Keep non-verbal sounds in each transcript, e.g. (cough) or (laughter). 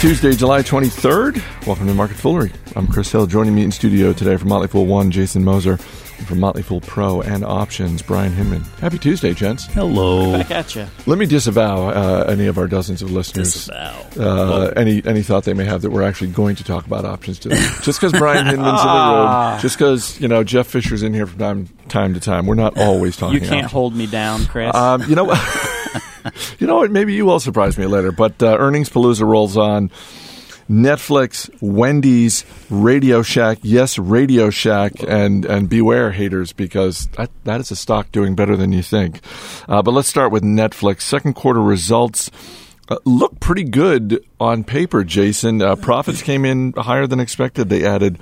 Tuesday, July 23rd. Welcome to Market Foolery. I'm Chris Hill. Joining me in studio today from Motley Fool 1, Jason Moser. And from Motley Fool Pro and Options, Brian Hinman. Happy Tuesday, gents. Hello. Back at you. Let me disavow uh, any of our dozens of listeners. Disavow. Uh, any any thought they may have that we're actually going to talk about options today. just because Brian Hinman's in the Ah. room, just because you know Jeff Fischer's in here from time time to time, we're not always talking. You can't options. hold me down, Chris. Um, you know what? (laughs) you know what? Maybe you will surprise me later. But uh, earnings palooza rolls on. Netflix, Wendy's, Radio Shack, yes, Radio Shack, and and beware haters because that, that is a stock doing better than you think. Uh, but let's start with Netflix. Second quarter results uh, look pretty good on paper. Jason, uh, profits came in higher than expected. They added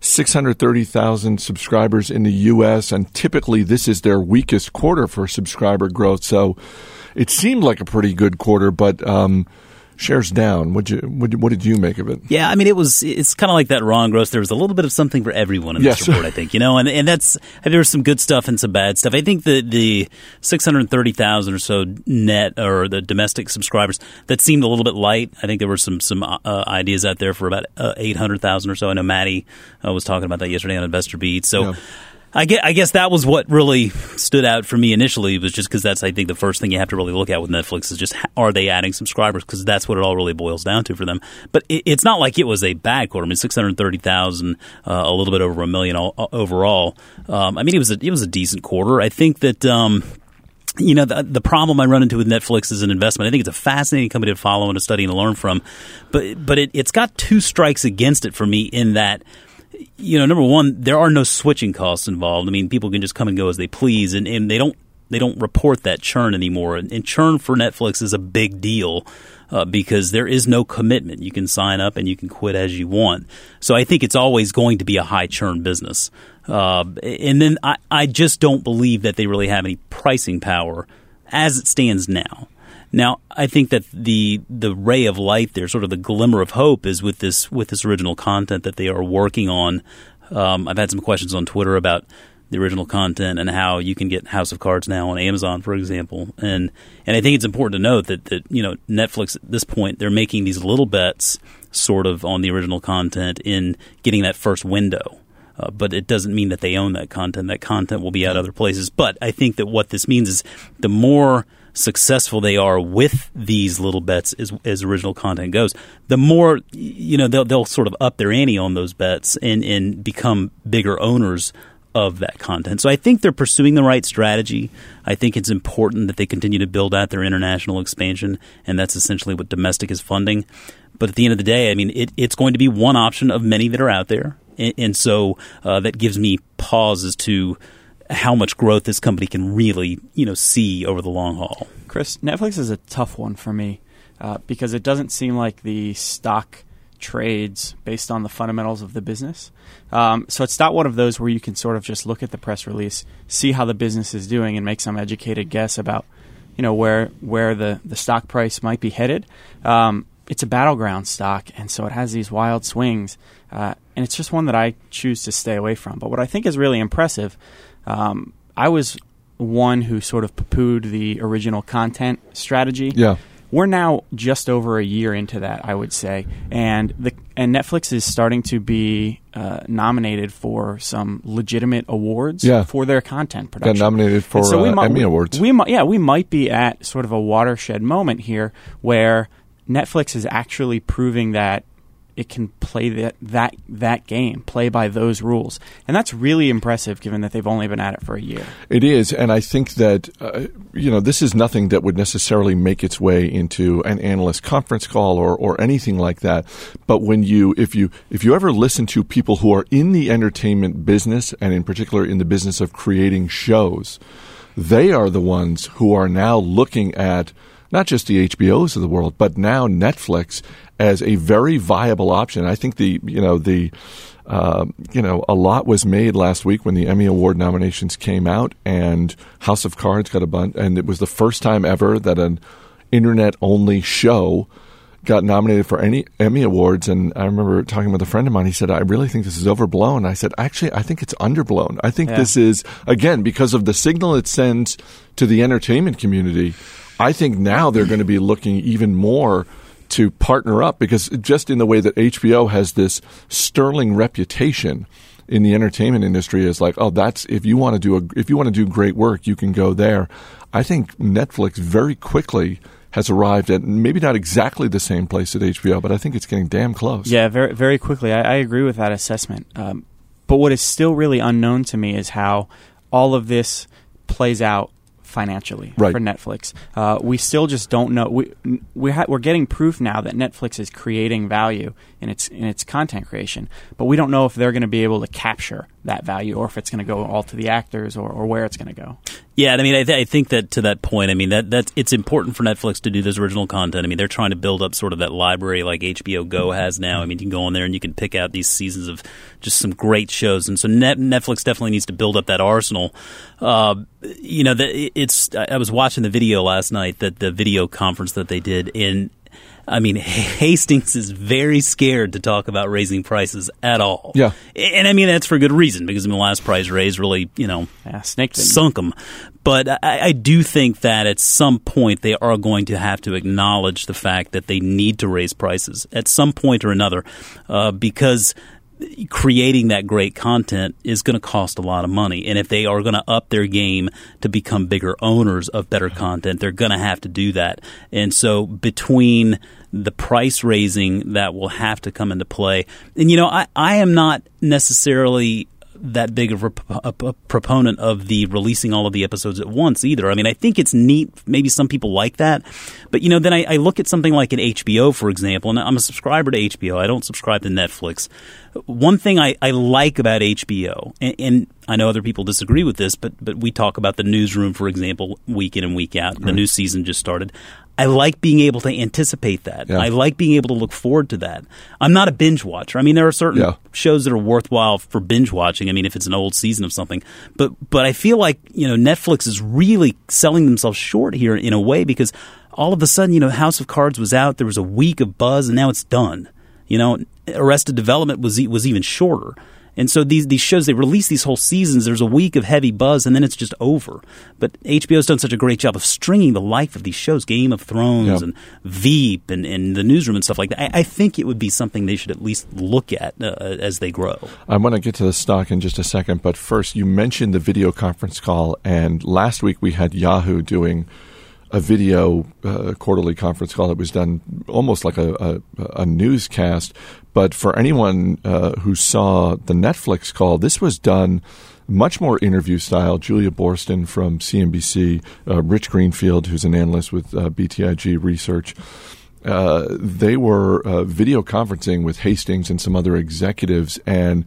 630,000 subscribers in the U.S., and typically this is their weakest quarter for subscriber growth. So it seemed like a pretty good quarter, but um, shares down. What you what, what did you make of it? Yeah, I mean, it was. It's kind of like that Ron Gross. There was a little bit of something for everyone in Yes. this report, I think. You know, and and that's there was some good stuff and some bad stuff. I think the the six hundred thirty thousand or so net or the domestic subscribers that seemed a little bit light. I think there were some some uh, ideas out there for about uh, eight hundred thousand or so. I know Maddie uh, was talking about that yesterday on Investor Beat. So. Yeah. I guess, I guess that was what really stood out for me initially was just because that's I think the first thing you have to really look at with Netflix is just are they adding subscribers because that's what it all really boils down to for them. But it, it's not like it was a bad quarter. I mean, six hundred thirty thousand, uh, a little bit over a million all, overall. Um, I mean, it was a, it was a decent quarter. I think that. Um, you know the, the problem I run into with Netflix is an investment. I think it's a fascinating company to follow and to study and to learn from, but but it, it's got two strikes against it for me in that you know, number one, there are no switching costs involved. I mean, people can just come and go as they please, and, and they don't they don't report that churn anymore. And, and churn for Netflix is a big deal uh, because there is no commitment. You can sign up and you can quit as you want. So I think it's always going to be a high churn business. Uh, and then I, I just don't believe that they really have any pricing power as it stands now. Now, I think that the the ray of light there, sort of the glimmer of hope, is with this with this original content that they are working on. Um, I've had some questions on Twitter about the original content and how you can get House of Cards now on Amazon, for example. And and I think it's important to note that that you know Netflix at this point they're making these little bets, sort of on the original content in getting that first window. Uh, but it doesn't mean that they own that content. That content will be at other places. But I think that what this means is the more successful they are with these little bets as, as original content goes, the more you know they'll they'll sort of up their ante on those bets and and become bigger owners of that content. So I think they're pursuing the right strategy. I think it's important that they continue to build out their international expansion, and that's essentially what domestic is funding. But at the end of the day, I mean, it, it's going to be one option of many that are out there, and, so uh, that gives me pause as to how much growth this company can really, you know, see over the long haul. Chris, Netflix is a tough one for me uh, because it doesn't seem like the stock trades based on the fundamentals of the business. Um, so it's not one of those where you can sort of just look at the press release, see how the business is doing, and make some educated guess about, you know, where where the the stock price might be headed. Um, it's a battleground stock, and so it has these wild swings, uh, and it's just one that I choose to stay away from. But what I think is really impressive, um, I was one who sort of poo-pooed the original content strategy. Yeah. We're now just over a year into that, I would say, and the and Netflix is starting to be uh, nominated for some legitimate awards Yeah. for their content Got production. nominated for And so we uh, might- Emmy Awards. We might, yeah, we might be at sort of a watershed moment here where Netflix is actually proving that it can play that that that game, play by those rules, and that's really impressive given that they've only been at it for a year. It is, and I think that uh, you know this is nothing that would necessarily make its way into an analyst conference call or, or anything like that. But when you, if you, if you ever listen to people who are in the entertainment business, and in particular in the business of creating shows, they are the ones who are now looking at not just the HBOs of the world, but now Netflix as a very viable option. I think the you know the uh, you know a lot was made last week when the Emmy Award nominations came out, and House of Cards got a bunch, and it was the first time ever that an internet only show got nominated for any Emmy awards. And I remember talking with a friend of mine. He said, "I really think this is overblown." I said, "Actually, I think it's underblown. I think Yeah. this is again because of the signal it sends to the entertainment community. I think now they're going to be looking even more." to partner up because just in the way that HBO has this sterling reputation in the entertainment industry is like, oh, that's if you want to do a if you want to do great work, you can go there. I think Netflix very quickly has arrived at maybe not exactly the same place at HBO, but I think it's getting damn close. Yeah, very very quickly. I, I agree with that assessment. Um, but what is still really unknown to me is how all of this plays out financially right. for Netflix. Uh, we still just don't know. We we ha- we're getting proof now that Netflix is creating value in its in its content creation, but we don't know if they're going to be able to capture that value or if it's going to go all to the actors or, or where it's going to go. Yeah, I mean, I, th- I, think that to that point, I mean that that it's important for Netflix to do this original content. I mean, they're trying to build up sort of that library like HBO Go has now. I mean, you can go on there and you can pick out these seasons of just some great shows, and so Net- Netflix definitely needs to build up that arsenal. Uh, you know, the, it's I was watching the video last night that the video conference that they did in I mean, (laughs) Hastings is very scared to talk about raising prices at all. Yeah, and I mean that's for good reason because I mean, the last price raise really, you know, yeah, snaked sunk them. But I, I, do think that at some point they are going to have to acknowledge the fact that they need to raise prices at some point or another, uh, because creating that great content is going to cost a lot of money. And if they are going to up their game to become bigger owners of better content, they're going to have to do that. And so between the price raising that will have to come into play, and you know, I, I am not necessarily that big of a, proponent of the releasing all of the episodes at once either. I mean, I think it's neat. Maybe some people like that, but you know, then I, I, look at something like an HBO, for example, and I'm a subscriber to HBO. I don't subscribe to Netflix. One thing I, I like about HBO, and, and, I know other people disagree with this, but but we talk about the newsroom, for example, week in and week out. The new season just started. I like being able to anticipate that. Yeah. I like being able to look forward to that. I'm not a binge watcher. I mean, there are certain yeah. shows that are worthwhile for binge watching. I mean, if it's an old season of something, but but I feel like you know Netflix is really selling themselves short here in a way because all of a sudden, you know, House of Cards was out. There was a week of buzz, and now it's done. You know, Arrested Development was was even shorter. And so these these shows they release these whole seasons. There's a week of heavy buzz, and then it's just over. But HBO's done such a great job of stringing the life of these shows, Game of Thrones yep. and Veep and, and the Newsroom and stuff like that. I, I, think it would be something they should at least look at uh, as they grow. I want to get to the stock in just a second, but first, you mentioned the video conference call, and last week we had Yahoo doing a video uh, quarterly conference call that was done almost like a, a, a newscast. But for anyone uh, who saw the Netflix call, this was done much more interview style. Julia Boorstin from CNBC, uh, Rich Greenfield, who's an analyst with uh, BTIG Research. Uh, they were uh, video conferencing with Hastings and some other executives, and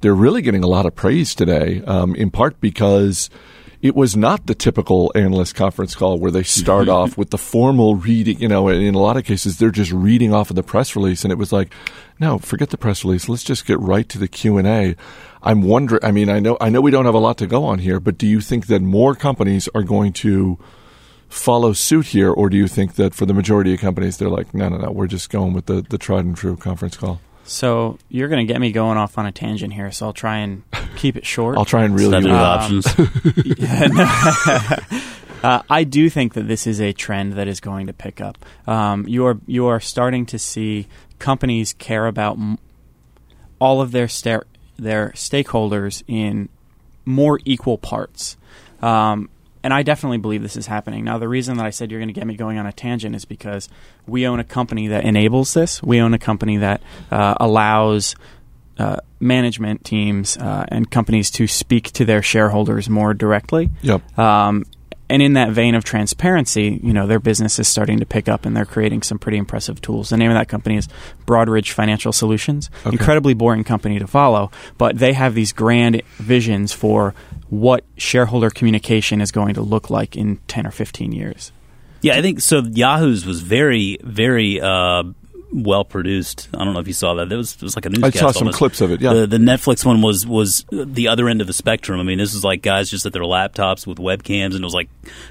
they're really getting a lot of praise today, um, in part because – it was not the typical analyst conference call where they start mm-hmm. off with the formal reading. You know, in a lot of cases, they're just reading off of the press release, and it was like, no, forget the press release. Let's just get right to the Q and A. I'm wondering. I mean, I know, I know, we don't have a lot to go on here, but do you think that more companies are going to follow suit here, or do you think that for the majority of companies, they're like, no, no, no, we're just going with the the tried and true conference call? So you're going to get me going off on a tangent here, so I'll try and keep it short. I'll try and reel you um, options. (laughs) (laughs) uh, I do think that this is a trend that is going to pick up. Um, you are you are starting to see companies care about m- all of their sta- their stakeholders in more equal parts. Um, and I definitely believe this is happening. Now, the reason that I said you're going to get me going on a tangent is because we own a company that enables this. We own a company that uh, allows uh, management teams uh, and companies to speak to their shareholders more directly. Yep. Um, and in that vein of transparency, you know, their business is starting to pick up and they're creating some pretty impressive tools. The name of that company is Broadridge Financial Solutions. Okay. Incredibly boring company to follow, but they have these grand visions for what shareholder communication is going to look like in 10 or 15 years. Yeah, I think so. Yahoo's was very, very uh, well produced. I don't know if you saw that. It was, it was like a newscast. I saw some almost. clips of it. Yeah, The, the Netflix one was was the other end of the spectrum. I mean, this is like guys just at their laptops with webcams, and it was like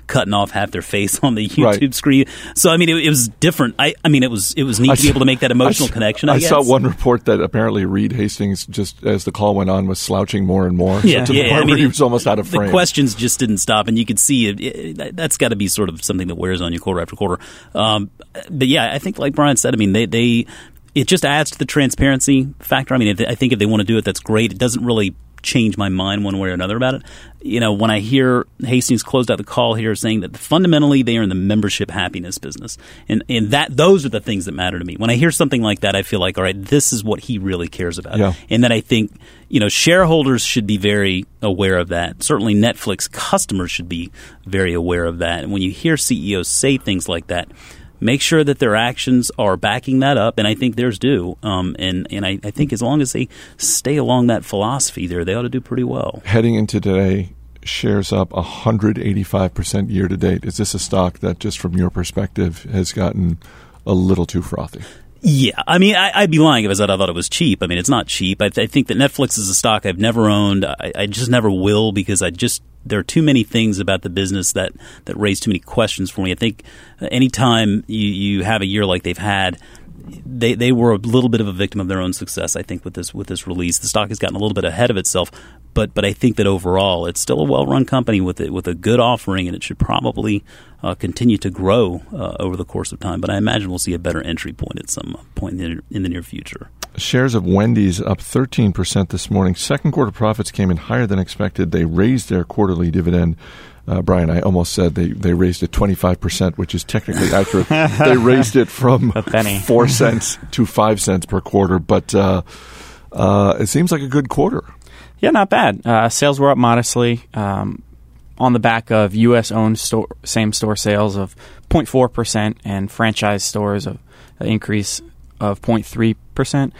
cutting off half their face (laughs) on the YouTube Right. screen. So I mean, it, it was different. I, I mean, it was it was neat I to be saw- able to make that emotional I connection. I, I saw one report that apparently Reed Hastings, just as the call went on, was slouching more and more. (laughs) Yeah, (laughs) to the yeah. point I mean, where he was almost out of frame. The questions just didn't stop, and you could see it. it that- that's got to be sort of something that wears on you quarter after quarter. Um, but yeah, I think like Brian said, I mean, they they it just adds to the transparency factor. I mean, if they, I think if they want to do it, that's great. It doesn't really change my mind one way or another about it. You know, when I hear Hastings closed out the call here saying that fundamentally they are in the membership happiness business, and and that those are the things that matter to me. When I hear something like that, I feel like all right, this is what he really cares about, Yeah. and that I think you know shareholders should be very aware of that. Certainly, Netflix customers should be very aware of that. And when you hear CEOs say things like that. Make sure that their actions are backing that up, and I think theirs do. Um, and and I, I think as long as they stay along that philosophy, there they ought to do pretty well. Heading into today, shares up 185% year to date. Is this a stock that, just from your perspective, has gotten a little too frothy? Yeah, I mean, I, I'd be lying if I said I thought it was cheap. I mean, it's not cheap. I, I think that Netflix is a stock I've never owned. I, I just never will because I just there are too many things about the business that that raise too many questions for me. I think uh, anytime you you have a year like they've had. They they were a little bit of a victim of their own success, I think, with this with this release. The stock has gotten a little bit ahead of itself, but but I think that overall it's still a well run company with it with a good offering, and it should probably uh, continue to grow uh, over the course of time. But I imagine we'll see a better entry point at some point in the, in the near future. Shares of Wendy's up 13% this morning. Second quarter profits came in higher than expected. They raised their quarterly dividend. Uh, Brian, I almost said they, they raised it 25%, which is technically accurate. (laughs) they raised it from A penny. (laughs) 4 cents to 5 cents per quarter, but uh, uh, it seems like a good quarter. Yeah, not bad. Uh, sales were up modestly um, on the back of U.S. owned store, same store sales of 0.4 percent and franchise stores of an increase of 0.3 percent.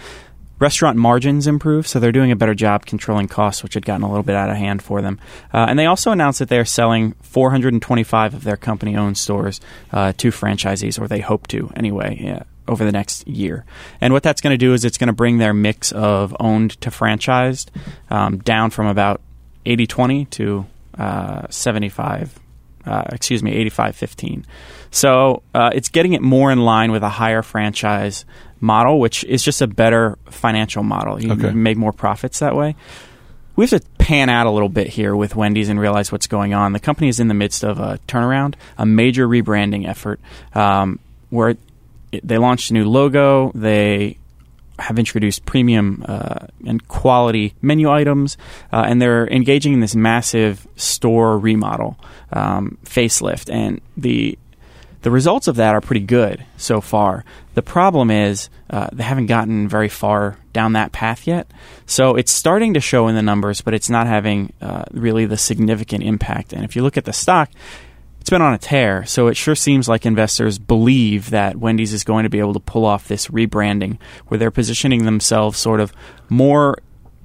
Restaurant margins improved, so they're doing a better job controlling costs, which had gotten a little bit out of hand for them. Uh, and they also announced that they are selling 425 of their company owned stores uh, to franchisees, or they hope to anyway. Yeah over the next year. And what that's going to do is it's going to bring their mix of owned to franchised um, down from about 80 20 to uh, 75, uh, excuse me, 85 15. So uh, it's getting it more in line with a higher franchise model, which is just a better financial model. You Okay. make more profits that way. We have to pan out a little bit here with Wendy's and realize what's going on. The company is in the midst of a turnaround, a major rebranding effort, um, where it, they launched a new logo. They have introduced premium uh, and quality menu items, uh, and they're engaging in this massive store remodel, um, facelift, and the the results of that are pretty good so far. The problem is uh, they haven't gotten very far down that path yet. So it's starting to show in the numbers, but it's not having uh, really the significant impact. And if you look at the stock, it's been on a tear. So it sure seems like investors believe that Wendy's is going to be able to pull off this rebranding where they're positioning themselves sort of more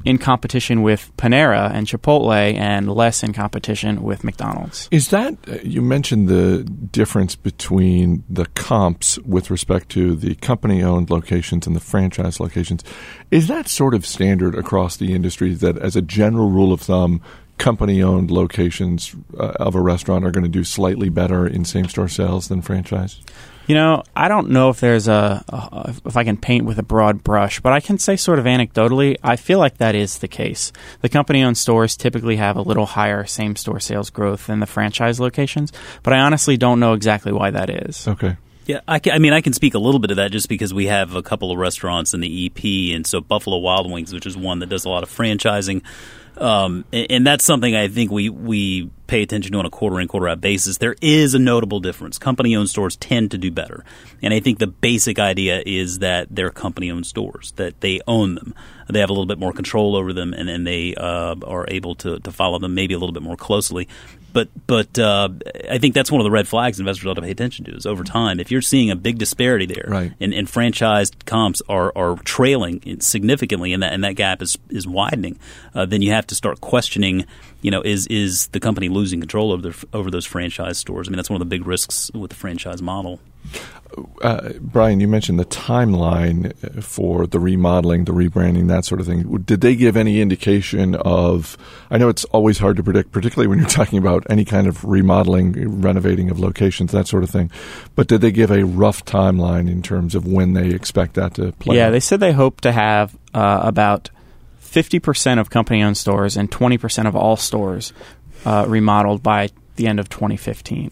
in competition with Panera and Chipotle and less in competition with McDonald's. Is that uh, you mentioned the difference between the comps with respect to the company-owned locations and the franchise locations? Is that sort of standard across the industry that, as a general rule of thumb, company-owned locations uh, of a restaurant are going to do slightly better in same-store sales than franchise? You know, I don't know if there's a, a if I can paint with a broad brush, but I can say sort of anecdotally, I feel like that is the case. The company-owned stores typically have a little higher same-store sales growth than the franchise locations, but I honestly don't know exactly why that is. Okay. Yeah, I, ca- I mean, I can speak a little bit of that just because we have a couple of restaurants in the EP, and so Buffalo Wild Wings, which is one that does a lot of franchising, um, and, and that's something I think we we pay attention to on a quarter in quarter out basis. There is a notable difference. Company owned stores tend to do better, and I think the basic idea is that they're company owned stores that they own them. They have a little bit more control over them, and, and they uh, are able to, to follow them maybe a little bit more closely. But but uh, I think that's one of the red flags investors ought to pay attention to is over time. If you're seeing a big disparity there, Right. and, and franchised comps are, are trailing significantly, and that and that gap is is widening, uh, then you have to start questioning, you know, is is the company losing control over their, over those franchise stores? I mean, that's one of the big risks with the franchise model. Uh, Brian, you mentioned the timeline for the remodeling, the rebranding, that sort of thing. Did they give any indication of? I know it's always hard to predict, particularly when you're (laughs) talking about any kind of remodeling, renovating of locations, that sort of thing. But did they give a rough timeline in terms of when they expect that to play? Yeah, out? they said they hope to have uh, about 50% of company owned stores and 20% of all stores uh, remodeled by the end of 2015.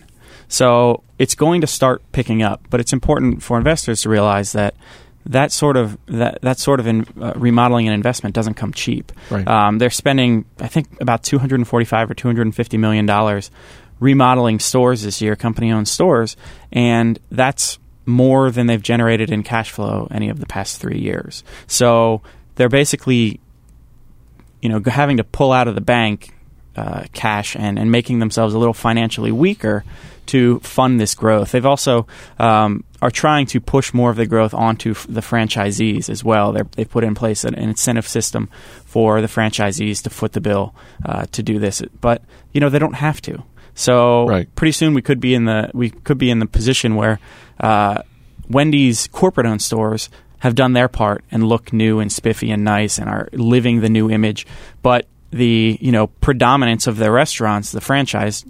So it's going to start picking up, but it's important for investors to realize that that sort of that that sort of in, uh, remodeling and investment doesn't come cheap. Right. Um, they're spending, I think, about 245 or 250 million dollars remodeling stores this year, company-owned stores, and that's more than they've generated in cash flow any of the past three years. So they're basically, you know, having to pull out of the bank uh, cash and, and making themselves a little financially weaker to fund this growth. They've also um, are trying to push more of the growth onto f- the franchisees as well. They're, they've put in place an, an, incentive system for the franchisees to foot the bill uh, to do this, but you know they don't have to. So right. pretty soon we could be in the we could be in the position where uh, Wendy's corporate owned stores have done their part and look new and spiffy and nice and are living the new image, but the you know predominance of their restaurants, the franchise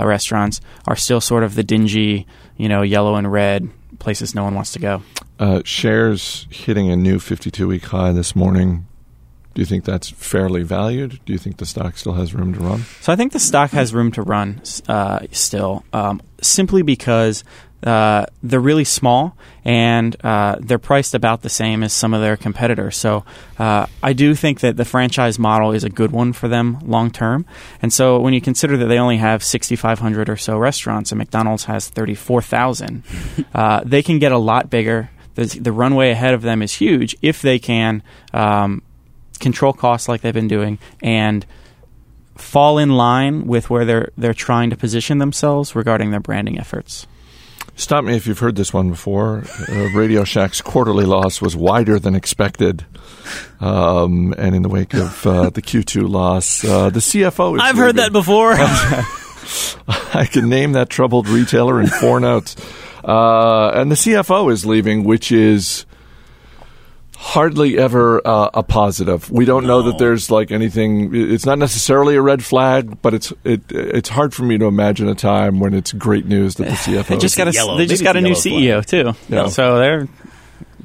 uh, restaurants, are still sort of the dingy, you know, yellow and red places no one wants to go. Uh, shares hitting a new 52 week high this morning. Do you think that's fairly valued? Do you think the stock still has room to run? So I think the stock has room to run uh, still, um, simply because uh, they're really small and uh, they're priced about the same as some of their competitors. So uh, I do think that the franchise model is a good one for them long term. And so when you consider that they only have 6,500 or so restaurants and McDonald's has 34,000, uh, they can get a lot bigger. The, the, runway ahead of them is huge if they can um, control costs like they've been doing and fall in line with where they're they're trying to position themselves regarding their branding efforts. Stop me if you've heard this one before. Uh, Radio Shack's quarterly loss was wider than expected. Um, and in the wake of uh, the Q2 loss, uh, the CFO I've heard that before. (laughs) I can name that troubled retailer in four (laughs) notes. Uh, and the CFO is leaving, which is hardly ever uh, a positive. We don't no. know that there's like anything. It's not necessarily a red flag, but it's it it's hard for me to imagine a time when it's great news that the (laughs) CFO. they just got a, yellow. they just got a new CEO flag. too, yeah. so they're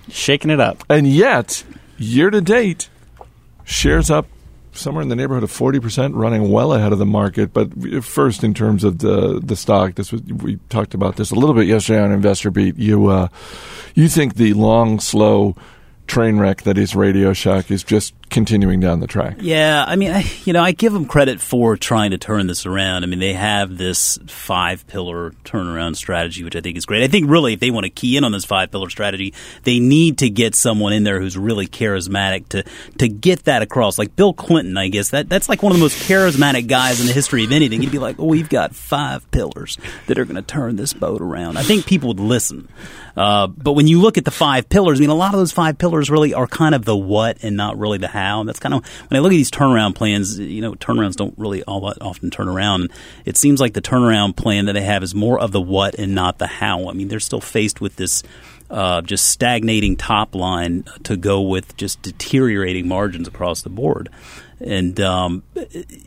shaking it up. And yet, year to date, shares up somewhere in the neighborhood of 40%, running well ahead of the market. But first, in terms of the the stock, this was we talked about this a little bit yesterday on Investor Beat. You uh, you think the long, slow train wreck that is Radio Shack is just continuing down the track. Yeah, I mean, I, you know, I give them credit for trying to turn this around. I mean, they have this five pillar turnaround strategy, which I think is great. I think really, if they want to key in on this five pillar strategy, they need to get someone in there who's really charismatic to to get that across. Like Bill Clinton, I guess that that's like one of the most charismatic guys in the history of anything. He'd be like, "Oh, we've got five pillars that are going to turn this boat around." I think people would listen. Uh, but when you look at the five pillars, I mean, a lot of those five pillars really are kind of the what and not really the how. And That's kind of when I look at these turnaround plans. You know, turnarounds don't really all that often turn around. It seems like the turnaround plan that they have is more of the what and not the how. I mean, they're still faced with this. Uh, just stagnating top line to go with just deteriorating margins across the board. And um,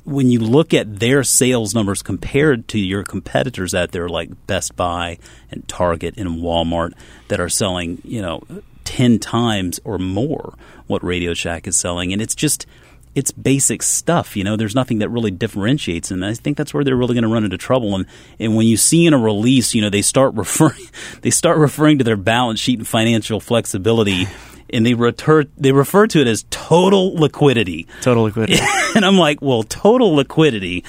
when you look at their sales numbers compared to your competitors out there, like Best Buy and Target and Walmart, that are selling, you know, ten times or more what Radio Shack is selling, and it's just it's basic stuff. You know, there's nothing that really differentiates, and I think that's where they're really going to run into trouble. And and when you see in a release, you know, they start (laughs) referring they start referring to their balance sheet and financial flexibility. And they refer they refer to it as total liquidity. Total liquidity. (laughs) and I'm like, well, total liquidity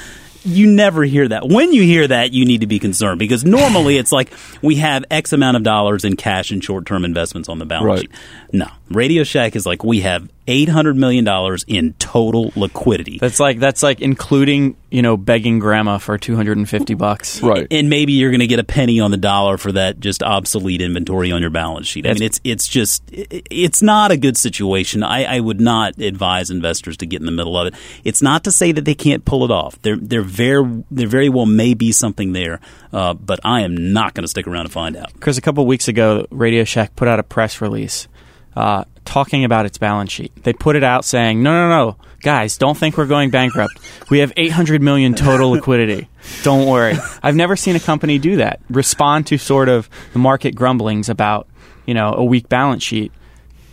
you never hear that. When you hear that, you need to be concerned because normally it's like we have X amount of dollars in cash and short term investments on the balance right. sheet. No, Radio Shack is like we have eight hundred million dollars in total liquidity. That's like that's like including you know begging grandma for two hundred and fifty bucks. Right. and maybe you're going to get a penny on the dollar for that just obsolete inventory on your balance sheet. I mean, it's it's just it's not a good situation. I, I would not advise investors to get in the middle of it. It's not to say that they can't pull it off. There there very there very well may be something there, uh, but I am not going to stick around to find out. Because a couple weeks ago, Radio Shack put out a press release uh, talking about its balance sheet. They put it out saying, "No, no, no, guys, don't think we're going bankrupt. We have 800 million total liquidity. Don't worry." I've never seen a company do that. Respond to sort of the market grumblings about you know a weak balance sheet.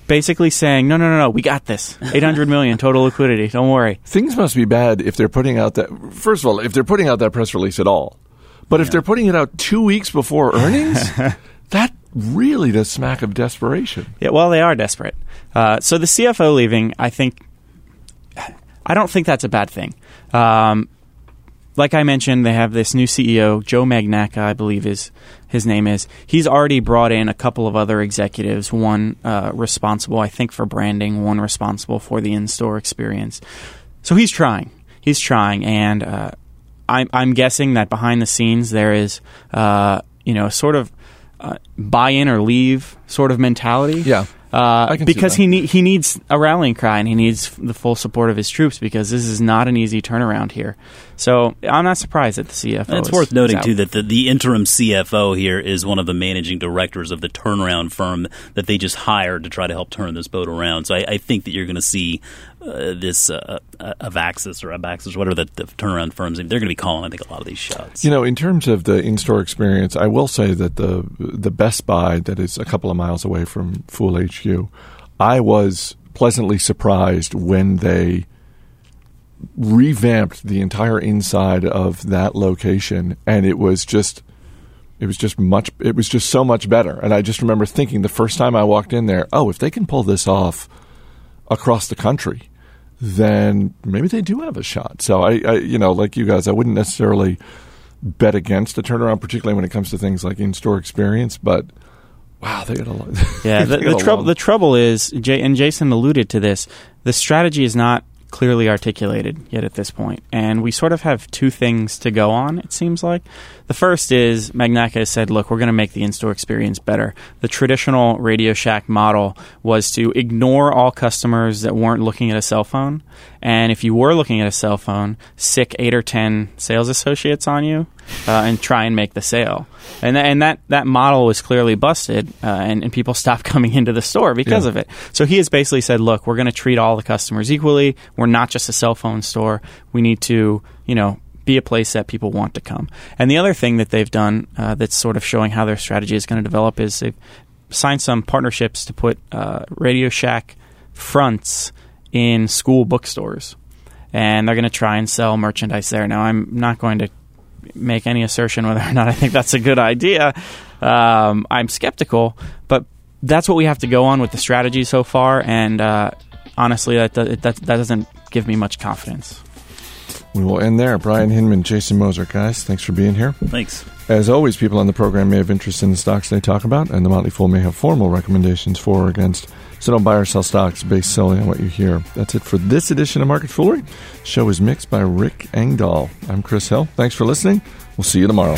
Basically saying, no, no, no, no, we got this. 800 million total liquidity. Don't worry. Things must be bad if they're putting out that. First of all, if they're putting out that press release at all, but if they're putting it out two weeks before earnings, (laughs) that really does smack of desperation. Yeah, well, they are desperate. Uh, so the CFO leaving, I think, I don't think that's a bad thing. Um, like I mentioned, they have this new CEO, Joe Magnacca, I believe is his name is. He's already brought in a couple of other executives. One uh, responsible, I think, for branding. One responsible for the in-store experience. So he's trying. He's trying, and uh, I'm, I'm guessing that behind the scenes there is, uh, you know, sort of uh, buy-in or leave sort of mentality. Yeah. Uh, I can see because he ne- he needs a rallying cry and he needs the full support of his troops because this is not an easy turnaround here. So I'm not surprised that the CFO. And it's is- worth noting is out. too that the, the interim CFO here is one of the managing directors of the turnaround firm that they just hired to try to help turn this boat around. So I, I think that you're going to see uh, this uh, uh, Avaxis or Abaxis, whatever the, the turnaround firms, they're going to be calling I think a lot of these shots. You know, in terms of the in-store experience, I will say that the the Best Buy that is a couple of miles away from Fool HQ, I was pleasantly surprised when they revamped the entire inside of that location, and it was just. It was just much. It was just so much better, and I just remember thinking the first time I walked in there, oh, if they can pull this off across the country, then maybe they do have a shot. So I, I, you know, like you guys, I wouldn't necessarily bet against a turnaround, particularly when it comes to things like in-store experience. But wow, they got a lot. (laughs) Yeah, the, the trouble the trouble is, Jay, and Jason alluded to this. The strategy is not clearly articulated yet at this point, and we sort of have two things to go on. It seems like the first is Magnacca has said, "Look, we're going to make the in-store experience better." The traditional Radio Shack model was to ignore all customers that weren't looking at a cell phone, and if you were looking at a cell phone, sic eight or ten sales associates on you uh, and try and make the sale. And, tha- and that, that model was clearly busted, uh, and, and people (laughs) stopped coming into the store because Yeah. of it. So he has basically said, look, we're going to treat all the customers equally. We're not just a cell phone store. We need to, you know, be a place that people want to come. And the other thing that they've done uh, that's sort of showing how their strategy is going to develop is they've signed some partnerships to put uh, Radio Shack fronts in school bookstores. And they're going to try and sell merchandise there. Now, I'm not going to make any assertion whether or not I think that's a good idea. Um, I'm skeptical, but that's what we have to go on with the strategy so far. And uh, honestly, that, that that doesn't give me much confidence. we will end there. Brian Hinman, Jason Moser, guys, thanks for being here. Thanks. As always, people on the program may have interest in the stocks they talk about, and the Motley Fool may have formal recommendations for or against. So don't buy or sell stocks based solely on what you hear. That's it for this edition of Market Foolery. The show is mixed by Rick Engdahl. I'm Chris Hill. Thanks for listening. We'll see you tomorrow.